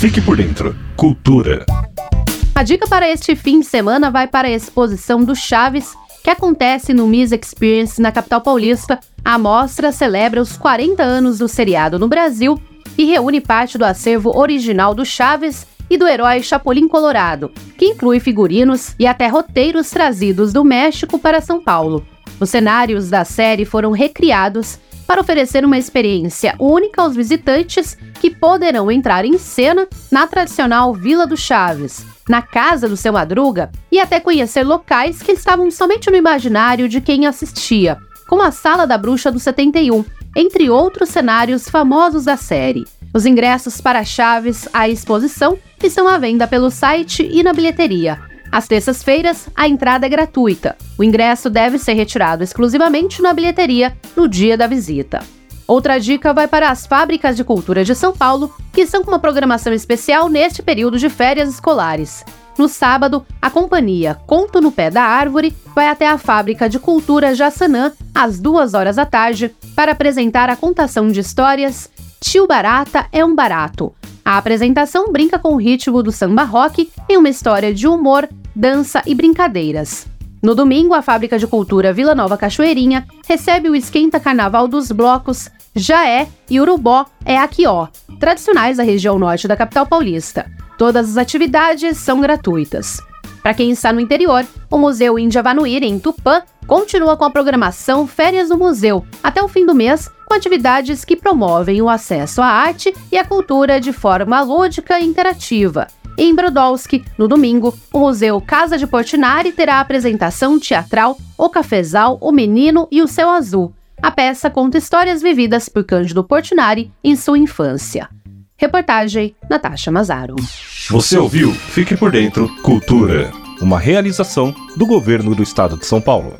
Fique por dentro. Cultura. A dica para este fim de semana vai para a exposição do Chaves, que acontece no Miss Experience na capital paulista. A mostra celebra os 40 anos do seriado no Brasil e reúne parte do acervo original do Chaves e do herói Chapolin Colorado, que inclui figurinos e até roteiros trazidos do México para São Paulo. Os cenários da série foram recriados para oferecer uma experiência única aos visitantes que poderão entrar em cena na tradicional Vila do Chaves, na casa do seu Madruga e até conhecer locais que estavam somente no imaginário de quem assistia, como a Sala da Bruxa do 71, entre outros cenários famosos da série. Os ingressos para Chaves, a exposição, estão à venda pelo site e na bilheteria. Às terças-feiras, a entrada é gratuita. O ingresso deve ser retirado exclusivamente na bilheteria no dia da visita. Outra dica vai para as fábricas de cultura de São Paulo, que estão com uma programação especial neste período de férias escolares. No sábado, a companhia Conto no Pé da Árvore vai até a fábrica de cultura Jaçanã às duas horas da tarde para apresentar a contação de histórias Tio Barata é um Barato. A apresentação brinca com o ritmo do samba rock em uma história de humor, dança e brincadeiras. No domingo, a Fábrica de Cultura Vila Nova Cachoeirinha recebe o Esquenta Carnaval dos Blocos Jaé e Urubó é Aquió, tradicionais da região norte da capital paulista. Todas as atividades são gratuitas. Para quem está no interior, o Museu Índia Vanuíra, em Tupã, continua com a programação Férias no Museu, até o fim do mês, com atividades que promovem o acesso à arte e à cultura de forma lúdica e interativa. Em Brodowski, no domingo, o Museu Casa de Portinari terá a apresentação teatral O Cafezal, o Menino e o Céu Azul. A peça conta histórias vividas por Cândido Portinari em sua infância. Reportagem Natasha Mazaro. Você ouviu? Fique por dentro. Cultura. Uma realização do governo do estado de São Paulo.